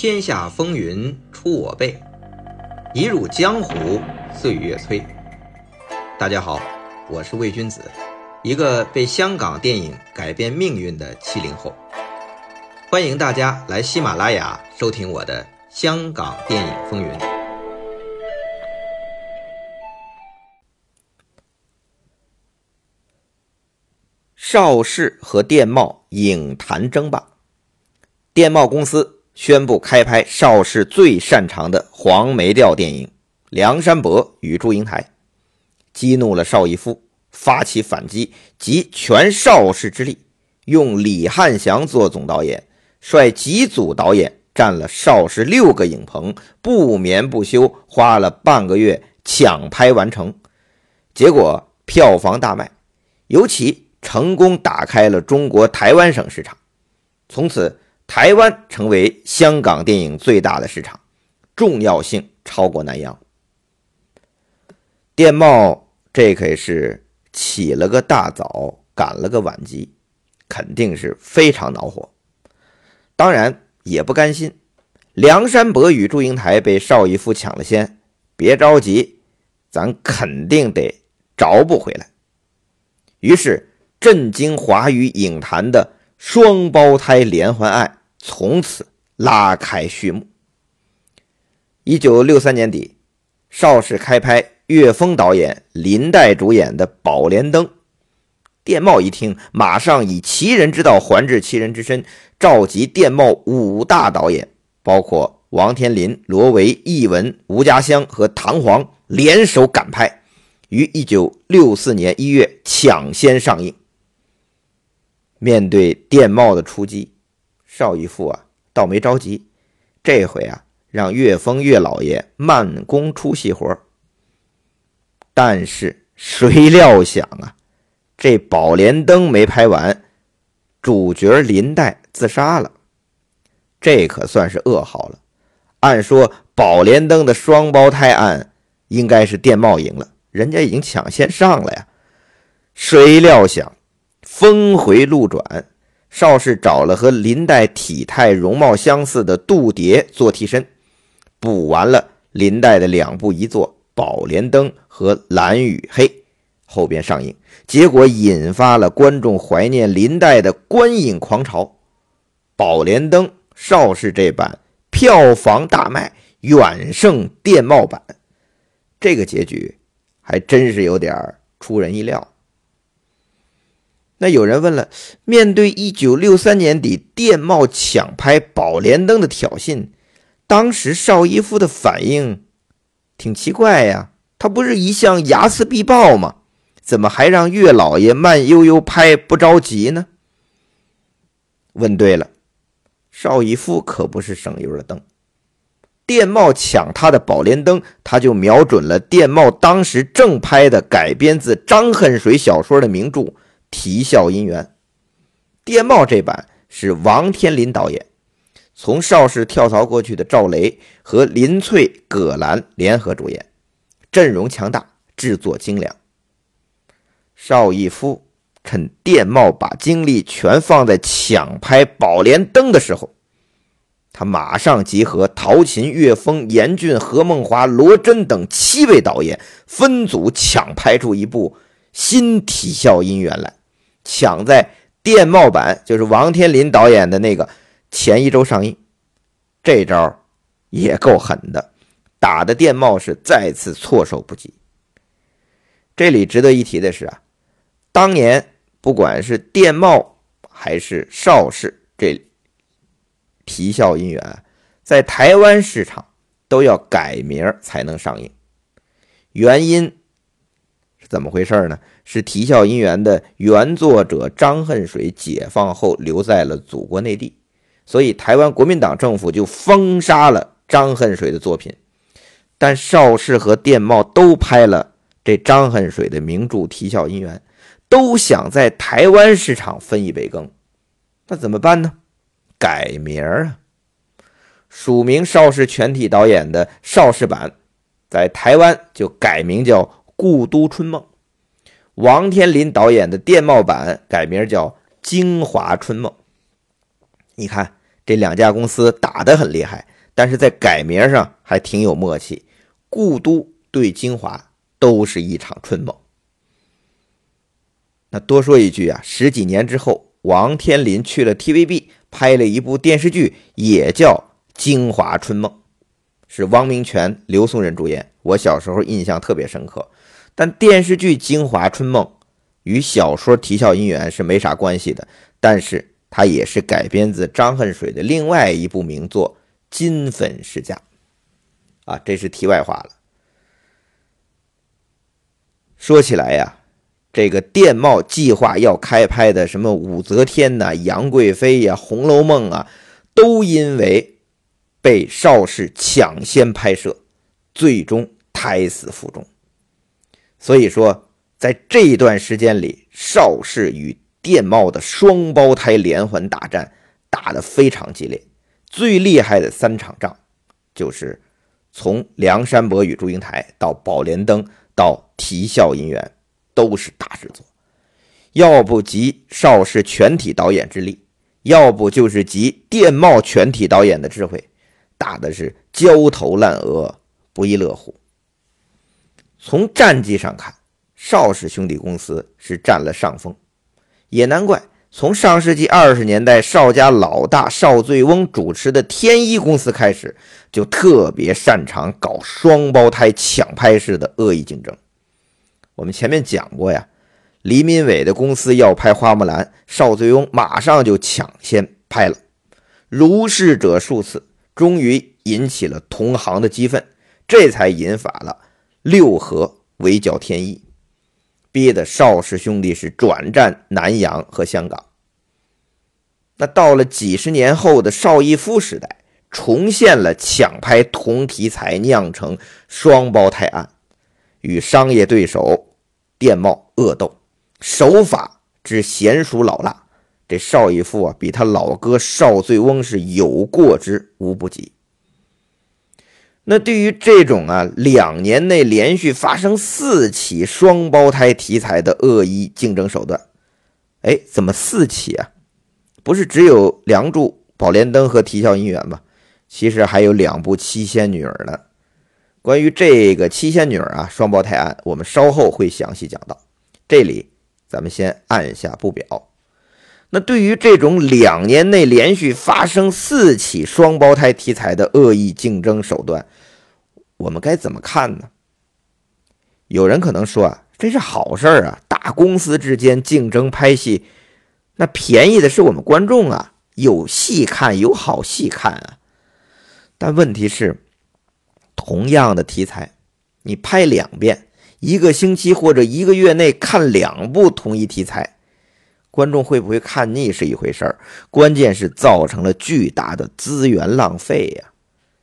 天下风云出我辈，一入江湖岁月催。大家好，我是魏君子，一个被香港电影改变命运的七零后。欢迎大家来喜马拉雅收听我的《香港电影风云》。邵氏和电懋影坛争霸，电懋公司宣布开拍邵氏最擅长的黄梅调电影《梁山伯与祝英台》，激怒了邵逸夫，发起反击，集全邵氏之力，用李汉祥做总导演，率几组导演占了邵氏六个影棚，不眠不休，花了半个月抢拍完成，结果票房大卖，尤其。成功打开了中国台湾省市场，从此台湾成为香港电影最大的市场，重要性超过南洋。电懋这可是起了个大早，赶了个晚集，肯定是非常恼火。当然也不甘心，梁山伯与祝英台被邵逸夫抢了先，别着急，咱肯定得找补回来。于是。震惊华语影坛的双胞胎连环案从此拉开序幕。一九六三年底，邵氏开拍岳峰导演、林黛主演的《宝莲灯》。电懋一听，马上以其人之道还治其人之身，召集电懋五大导演，包括王天林、罗维、易文、吴家湘和唐璜，联手赶拍，于一九六四年一月抢先上映。面对电懋的出击，邵逸夫啊倒没着急，这回啊让岳峰岳老爷慢工出细活。但是谁料想啊，这《宝莲灯》没拍完，主角林黛自杀了，这可算是噩耗了。按说《宝莲灯》的双胞胎案应该是电懋赢了，人家已经抢先上了呀，谁料想。峰回路转，邵氏找了和林黛体态容貌相似的杜蝶做替身，补完了林黛的两部遗作《宝莲灯》和《蓝与黑》，后边上映，结果引发了观众怀念林黛的观影狂潮，《宝莲灯》邵氏这版票房大卖，远胜电懋版，这个结局还真是有点出人意料。那有人问了，面对一九六三年底电懋抢拍《宝莲灯》的挑衅，当时邵逸夫的反应挺奇怪呀。他不是一向睚眦必报吗？怎么还让岳老爷慢悠悠拍，不着急呢？问对了，邵逸夫可不是省油的灯。电懋抢他的《宝莲灯》，他就瞄准了电懋当时正拍的改编自张恨水小说的名著。《啼笑姻缘》，电懋这版是王天林导演，从邵氏跳槽过去的赵雷和林翠、葛兰联合主演，阵容强大，制作精良。邵逸夫趁电懋把精力全放在抢拍《宝莲灯》的时候，他马上集合陶秦、岳峰、严俊、何梦华、罗真等七位导演，分组抢拍出一部新《啼笑姻缘》来。抢在电懋版，就是王天林导演的那个前一周上映，这招也够狠的，打的电懋是再次措手不及。这里值得一提的是啊，当年不管是电懋还是邵氏，这《啼笑姻缘》在台湾市场都要改名才能上映，原因是。怎么回事呢？是《啼笑姻缘》的原作者张恨水解放后留在了祖国内地，所以台湾国民党政府就封杀了张恨水的作品。但邵氏和电懋都拍了这张恨水的名著《啼笑姻缘》，都想在台湾市场分一杯羹，那怎么办呢？改名啊！署名邵氏全体导演的邵氏版，在台湾就改名叫。《故都春梦》，王天林导演的电懋版改名叫《京华春梦》。你看这两家公司打得很厉害，但是在改名上还挺有默契。故都对京华都是一场春梦。那多说一句啊，十几年之后，王天林去了 TVB，拍了一部电视剧，也叫《京华春梦》，是汪明荃、刘松仁主演。我小时候印象特别深刻。但电视剧《京华春梦》与小说《啼笑姻缘》是没啥关系的，但是它也是改编自张恨水的另外一部名作《金粉世家》。啊，这是题外话了。说起来呀。这个电懋计划要开拍的什么武则天呐、杨贵妃呀、红楼梦啊，都因为被邵氏抢先拍摄，最终胎死腹中。所以说，在这段时间里，邵氏与电懋的双胞胎连环大战打得非常激烈。最厉害的三场仗，就是从梁山伯与祝英台到宝莲灯到啼笑姻缘。都是大制作，要不集邵氏全体导演之力，要不就是集电懋全体导演的智慧，打的是焦头烂额，不亦乐乎。从战绩上看，邵氏兄弟公司是占了上风，也难怪。从上世纪二十年代邵家老大邵醉翁主持的天一公司开始，就特别擅长搞双胞胎抢拍式的恶意竞争。我们前面讲过呀，黎民伟的公司要拍《花木兰》，邵醉翁马上就抢先拍了，如是者数次，终于引起了同行的激愤，这才引发了六合围剿天意，逼得邵氏兄弟是转战南洋和香港。那到了几十年后的邵逸夫时代，重现了抢拍同题材酿成双胞胎案，与商业对手。电懋恶斗，手法之娴熟老辣，这邵逸夫啊，比他老哥邵醉翁是有过之无不及。那对于这种啊，两年内连续发生四起双胞胎题材的恶意竞争手段，哎，怎么四起啊？不是只有《梁祝》《宝莲灯》和《啼笑姻缘》吗？其实还有两部七仙女儿呢。关于这个七仙女儿啊双胞胎案，我们稍后会详细讲到。这里咱们先按下不表。那对于这种两年内连续发生四起双胞胎题材的恶意竞争手段，我们该怎么看呢？有人可能说啊，这是好事啊，大公司之间竞争拍戏，那便宜的是我们观众啊，有戏看，有好戏看啊。但问题是。同样的题材，你拍两遍，一个星期或者一个月内看两部同一题材，观众会不会看腻是一回事儿，关键是造成了巨大的资源浪费呀！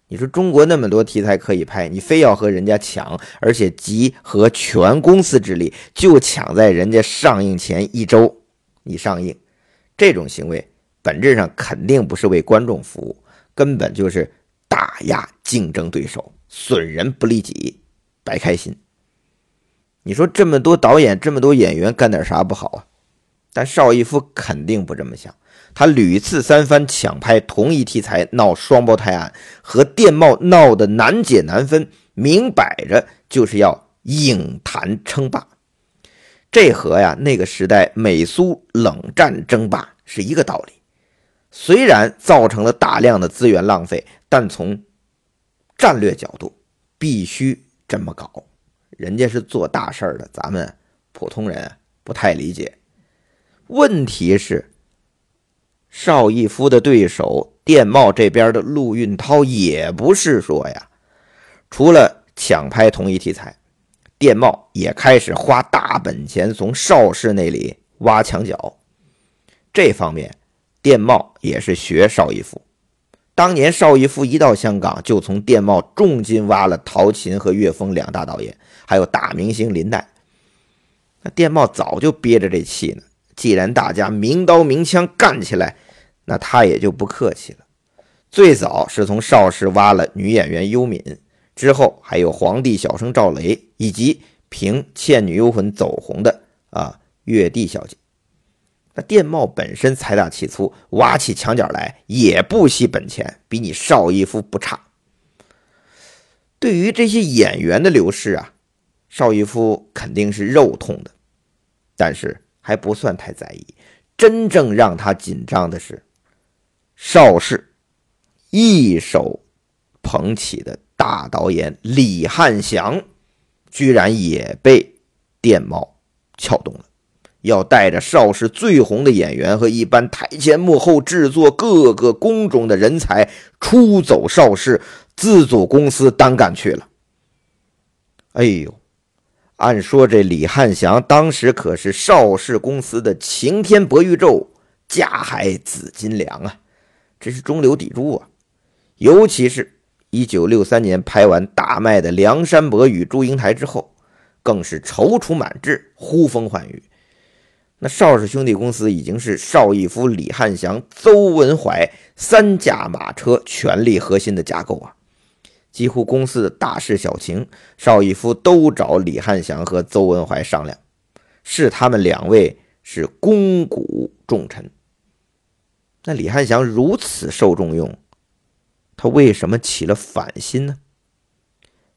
你说中国那么多题材可以拍，你非要和人家抢，而且集合全公司之力，就抢在人家上映前一周你上映，这种行为本质上肯定不是为观众服务，根本就是打压竞争对手。损人不利己，白开心。你说这么多导演，这么多演员，干点啥不好啊？但邵逸夫肯定不这么想，他屡次三番抢拍同一题材，闹双胞胎案，和电懋闹得难解难分，明摆着就是要影坛称霸。这和呀那个时代美苏冷战争霸是一个道理。虽然造成了大量的资源浪费，但从战略角度必须这么搞，人家是做大事儿的，咱们普通人不太理解。问题是，邵逸夫的对手电懋这边的陆运涛也不是说呀，除了抢拍同一题材，电懋也开始花大本钱从邵氏那里挖墙脚。这方面，电懋也是学邵逸夫。当年邵逸夫一到香港，就从电懋重金挖了陶秦和岳峰两大导演，还有大明星林黛。那电懋早就憋着这气呢。既然大家明刀明枪干起来，那他也就不客气了。最早是从邵氏挖了女演员优敏，之后还有皇帝小生赵雷，以及凭《倩女幽魂》走红的啊月帝小姐。那电懋本身财大气粗，挖起墙角来也不惜本钱，比你邵逸夫不差。对于这些演员的流失啊，邵逸夫肯定是肉痛的，但是还不算太在意。真正让他紧张的是，邵氏一手捧起的大导演李汉祥，居然也被电懋撬动了。要带着邵氏最红的演员和一般台前幕后制作各个工种的人才出走邵氏，自组公司单干去了。哎呦，按说这李汉祥当时可是邵氏公司的擎天博玉宙、架海紫金梁啊，这是中流砥柱啊。尤其是一九六三年拍完大卖的《梁山伯与祝英台》之后，更是踌躇满志，呼风唤雨。那邵氏兄弟公司已经是邵逸夫、李汉祥、邹文怀三驾马车全力核心的架构啊！几乎公司的大事小情，邵逸夫都找李汉祥和邹文怀商量，是他们两位是肱骨重臣。那李汉祥如此受重用，他为什么起了反心呢？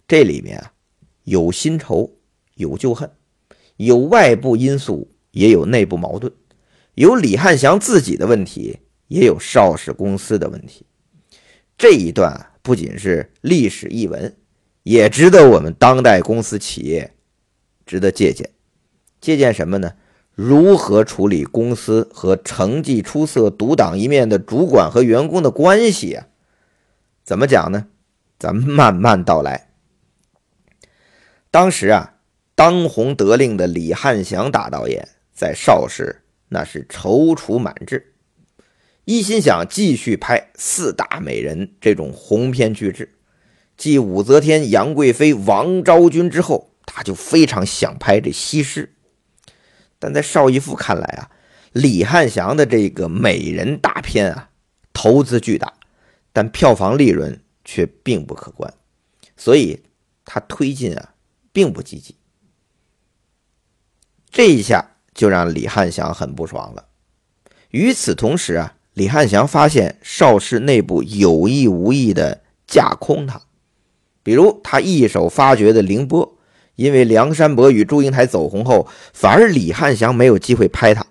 这里面啊，有新仇，有旧恨，有外部因素。也有内部矛盾，有李汉祥自己的问题，也有邵氏公司的问题。这一段不仅是历史译文，也值得我们当代公司企业值得借鉴。借鉴什么呢？如何处理公司和成绩出色、独当一面的主管和员工的关系啊？怎么讲呢？咱们慢慢道来。当时啊，当红得令的李汉祥大导演。在邵氏那是踌躇满志，一心想继续拍四大美人这种鸿篇巨制。继武则天、杨贵妃、王昭君之后，他就非常想拍这西施。但在邵逸夫看来啊，李汉祥的这个美人大片啊，投资巨大，但票房利润却并不可观，所以他推进啊并不积极。这一下。就让李汉祥很不爽了。与此同时啊，李汉祥发现邵氏内部有意无意的架空他，比如他一手发掘的凌波，因为梁山伯与祝英台走红后，反而李汉祥没有机会拍他，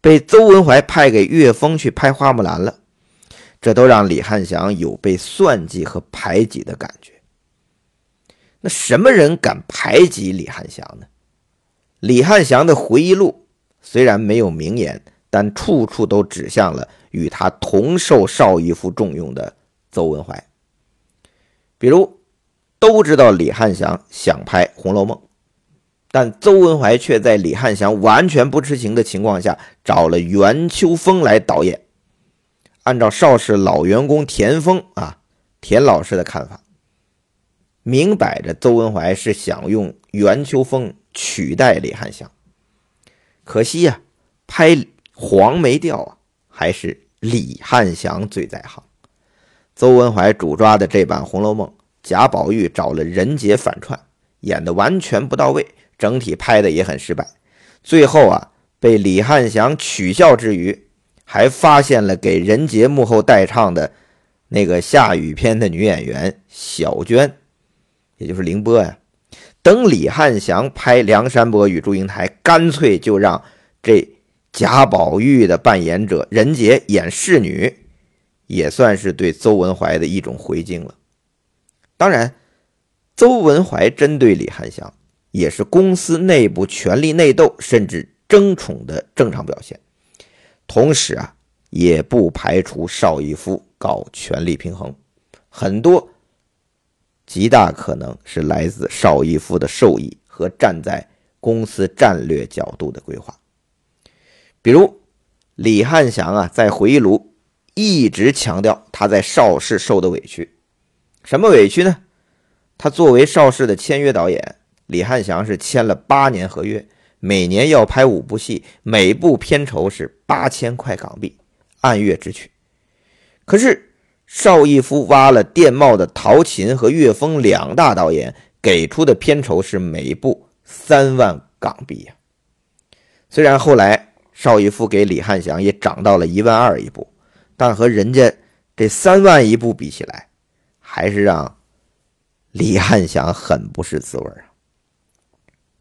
被邹文怀派给岳峰去拍花木兰了。这都让李汉祥有被算计和排挤的感觉。那什么人敢排挤李汉祥呢？李汉祥的回忆录。虽然没有名言，但处处都指向了与他同受邵逸夫重用的邹文怀。比如，都知道李汉祥想拍《红楼梦》，但邹文怀却在李汉祥完全不知情的情况下找了袁秋风来导演。按照邵氏老员工田丰啊田老师的看法，明摆着邹文怀是想用袁秋风取代李汉祥。可惜呀，拍黄梅调啊，还是李汉祥最在行。邹文怀主抓的这版《红楼梦》，贾宝玉找了任杰反串，演的完全不到位，整体拍的也很失败。最后啊，被李汉祥取笑之余，还发现了给任杰幕后代唱的那个下雨篇的女演员小娟，也就是凌波呀。等李汉祥拍《梁山伯与祝英台》，干脆就让这贾宝玉的扮演者任洁演侍女，也算是对邹文怀的一种回敬了。当然，邹文怀针对李汉祥，也是公司内部权力内斗甚至争宠的正常表现。同时啊，也不排除邵逸夫搞权力平衡，很多。极大可能是来自邵逸夫的授意和站在公司战略角度的规划。比如李汉祥啊，在回忆录一直强调他在邵氏受的委屈，什么委屈呢？他作为邵氏的签约导演，李汉祥是签了八年合约，每年要拍五部戏，每部片酬是八千块港币，按月支取。可是。邵逸夫挖了电懋的陶琴和岳峰两大导演，给出的片酬是每部三万港币呀。虽然后来邵逸夫给李汉祥也涨到了一万二一部，但和人家这三万一部比起来，还是让李汉祥很不是滋味啊。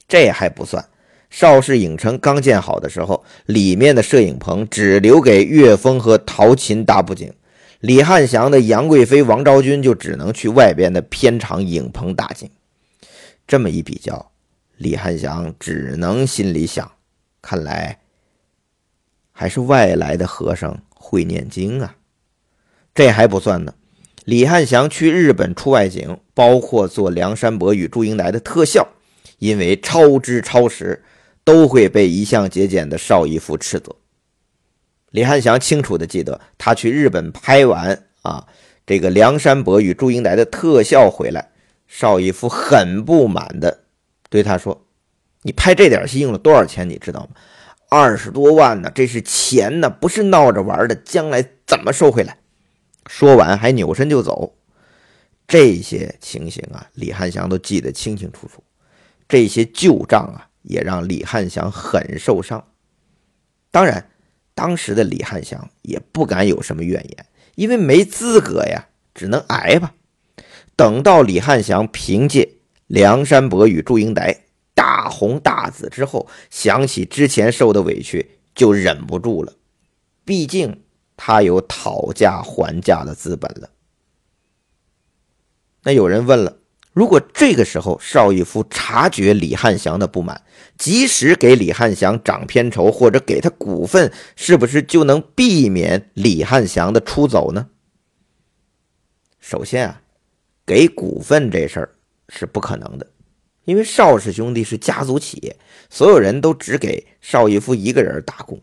这还不算，邵氏影城刚建好的时候，里面的摄影棚只留给岳峰和陶琴搭布景，李汉祥的杨贵妃、王昭君就只能去外边的片场影棚搭景。这么一比较，李汉祥只能心里想：看来还是外来的和尚会念经啊。这还不算呢，李汉祥去日本出外景，包括做梁山伯与祝英台的特效。因为超支超时，都会被一向节俭的邵逸夫斥责。李汉祥清楚的记得，他去日本拍完啊这个梁山伯与祝英台的特效回来，邵逸夫很不满的对他说：“你拍这点戏用了多少钱？你知道吗？二十多万呢，这是钱呢，不是闹着玩的。将来怎么收回来？”说完还扭身就走。这些情形啊，李汉祥都记得清清楚楚。这些旧账啊，也让李汉祥很受伤。当然，当时的李汉祥也不敢有什么怨言，因为没资格呀，只能挨吧。等到李汉祥凭借《梁山伯与祝英台》大红大紫之后，想起之前受的委屈，就忍不住了。毕竟他有讨价还价的资本了。那有人问了。如果这个时候邵逸夫察觉李汉祥的不满，及时给李汉祥涨片酬或者给他股份，是不是就能避免李汉祥的出走呢？首先啊，给股份这事儿是不可能的，因为邵氏兄弟是家族企业，所有人都只给邵逸夫一个人打工，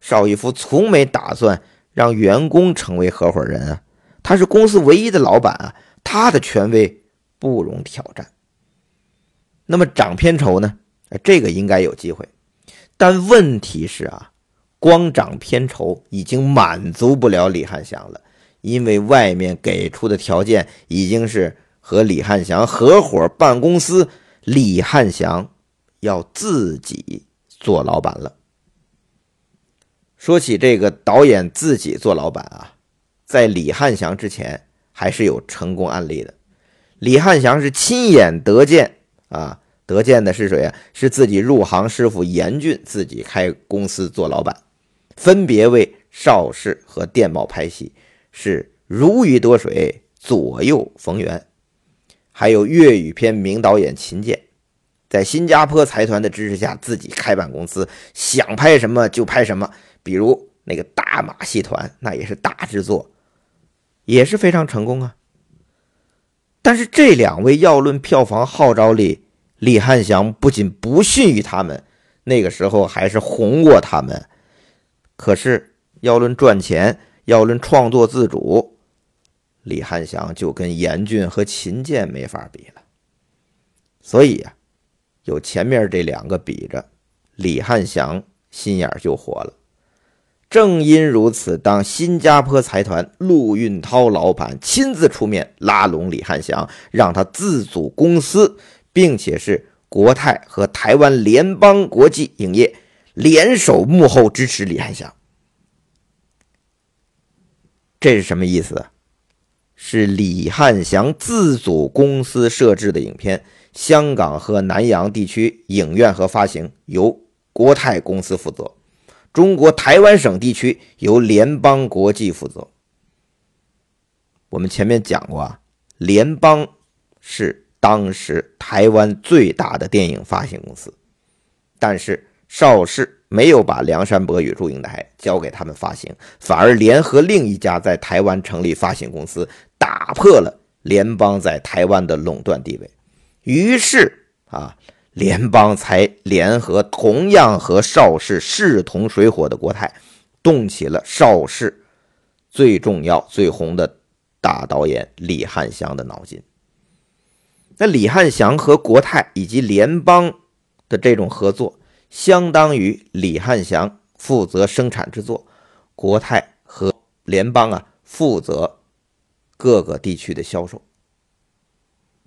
邵逸夫从没打算让员工成为合伙人啊，他是公司唯一的老板啊，他的权威。不容挑战。那么涨片酬呢？这个应该有机会，但问题是啊，光涨片酬已经满足不了李汉祥了，因为外面给出的条件已经是和李汉祥合伙办公司，李汉祥要自己做老板了。说起这个导演自己做老板啊，在李汉祥之前还是有成功案例的。李汉祥是亲眼得见啊，得见的是谁啊？是自己入行师傅严俊自己开公司做老板，分别为邵氏和电懋拍戏，是如鱼得水，左右逢源。还有粤语片名导演秦剑，在新加坡财团的支持下，自己开办公司，想拍什么就拍什么，比如那个大马戏团，那也是大制作，也是非常成功啊。但是这两位要论票房号召力，李汉祥不仅不逊于他们，那个时候还是红过他们。可是要论赚钱，要论创作自主，李汉祥就跟严俊和秦剑没法比了。所以呀，有前面这两个比着，李汉祥心眼就活了。正因如此，当新加坡财团陆运涛老板亲自出面拉拢李汉祥，让他自组公司，并且是国泰和台湾联邦国际影业联手幕后支持李汉祥，这是什么意思？是李汉祥自组公司设置的影片，香港和南洋地区影院和发行由国泰公司负责。中国台湾省地区由联邦国际负责。我们前面讲过啊，联邦是当时台湾最大的电影发行公司，但是邵氏没有把《梁山伯与祝英台》交给他们发行，反而联合另一家在台湾成立发行公司，打破了联邦在台湾的垄断地位。于是啊。联邦才联合同样和邵氏势同水火的国泰，动起了邵氏最重要、最红的大导演李汉祥的脑筋。那李汉祥和国泰以及联邦的这种合作，相当于李汉祥负责生产制作，国泰和联邦啊负责各个地区的销售。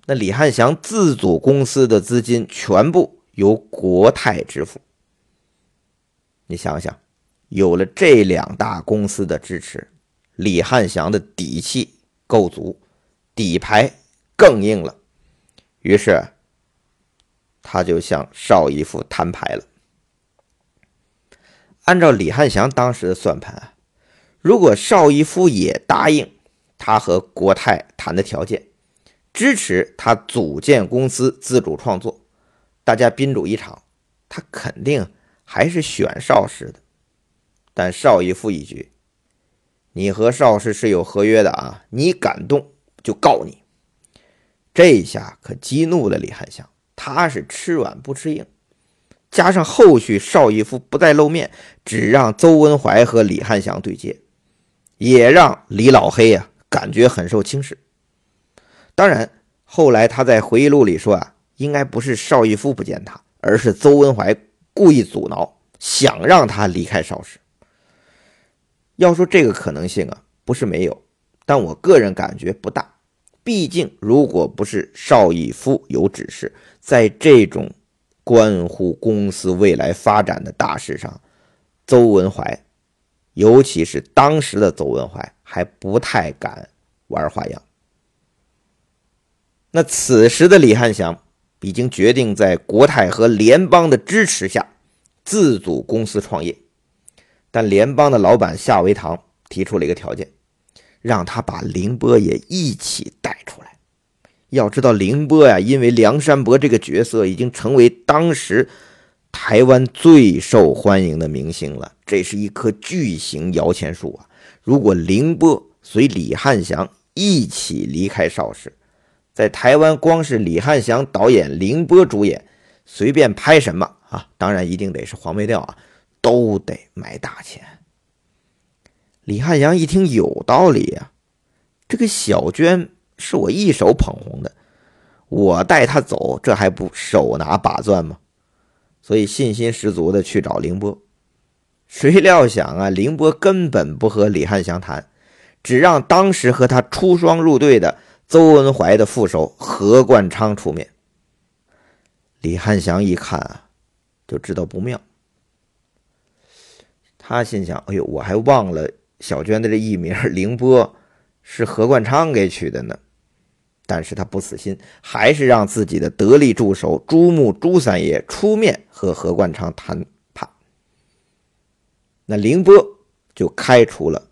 那李汉祥自组公司的资金全部由国泰支付。你想想，有了这两大公司的支持，李汉祥的底气够足，底牌更硬了。于是，他就向邵逸夫摊牌了。按照李汉祥当时的算盘啊，如果邵逸夫也答应他和国泰谈的条件，支持他组建公司自主创作，大家宾主一场，他肯定还是选邵氏的。但邵逸夫一句：“你和邵氏是有合约的啊，你敢动就告你。”这一下可激怒了李汉祥，他是吃软不吃硬，加上后续邵逸夫不再露面，只让邹文怀和李汉祥对接，也让李老黑呀感觉很受轻视。当然，后来他在回忆录里说啊，应该不是邵逸夫不见他，而是邹文怀故意阻挠，想让他离开邵氏。要说这个可能性啊，不是没有，但我个人感觉不大。毕竟，如果不是邵逸夫有指示，在这种关乎公司未来发展的大事上，邹文怀，尤其是当时的邹文怀，还不太敢玩花样。那此时的李汉祥已经决定在国泰和联邦的支持下自组公司创业。但联邦的老板夏维堂提出了一个条件，让他把凌波也一起带出来。要知道，凌波呀，因为梁山伯这个角色已经成为当时台湾最受欢迎的明星了，这是一棵巨型摇钱树啊！如果凌波随李汉祥一起离开邵氏，在台湾光是李汉祥导演、凌波主演，随便拍什么啊，当然一定得是黄梅调啊。都得卖大钱。李汉祥一听有道理呀，这个小娟是我一手捧红的，我带他走，这还不手拿把攥吗？所以信心十足的去找凌波。谁料想啊，凌波根本不和李汉祥谈，只让当时和他出双入对的邹文怀的副手何冠昌出面。李汉祥一看啊，就知道不妙。他心想：“哎呦，我还忘了小娟的这艺名凌波是何冠昌给取的呢。”但是他不死心，还是让自己的得力助手朱木朱三爷出面和何冠昌谈判。那凌波就开除了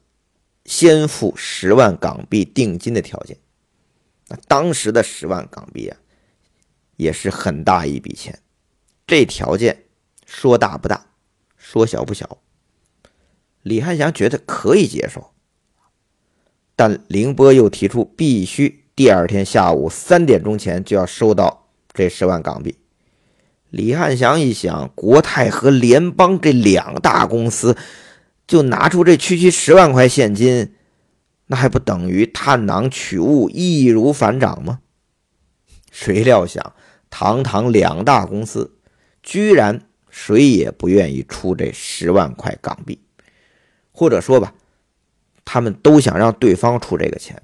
先付十万港币定金的条件。那当时的十万港币啊，也是很大一笔钱。这条件说大不大，说小不小。李汉祥觉得可以接受，但凌波又提出必须第二天下午三点钟前就要收到这十万港币。李汉祥一想，国泰和联邦这两大公司就拿出这区区十万块现金，那还不等于探囊取物，易如反掌吗？谁料想，堂堂两大公司，居然谁也不愿意出这十万块港币。或者说吧，他们都想让对方出这个钱，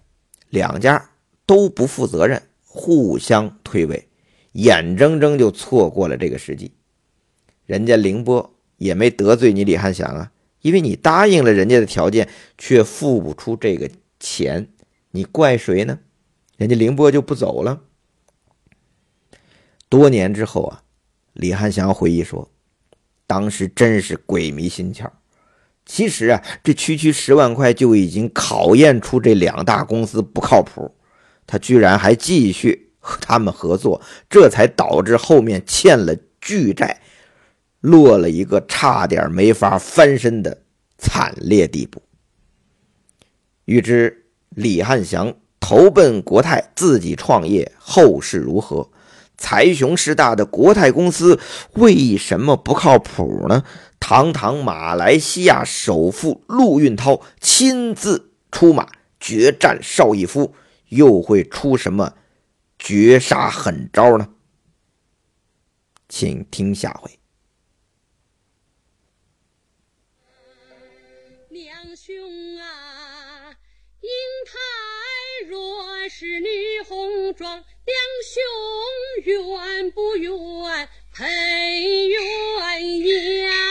两家都不负责任，互相推诿，眼睁睁就错过了这个时机。人家凌波也没得罪你李汉祥啊，因为你答应了人家的条件，却付不出这个钱，你怪谁呢？人家凌波就不走了。多年之后啊，李汉祥回忆说，当时真是鬼迷心窍。其实啊，这区区十万块就已经考验出这两大公司不靠谱，他居然还继续和他们合作，这才导致后面欠了巨债，落了一个差点没法翻身的惨烈地步。欲知李汉祥投奔国泰，自己创业后事如何？财雄势大的国泰公司为什么不靠谱呢？堂堂马来西亚首富陆运涛亲自出马决战邵逸夫，又会出什么绝杀狠招呢？请听下回。两兄啊，英台若是女红妆，两兄愿不愿配鸳鸯？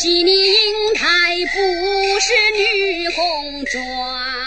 惜你英台不是女红妆。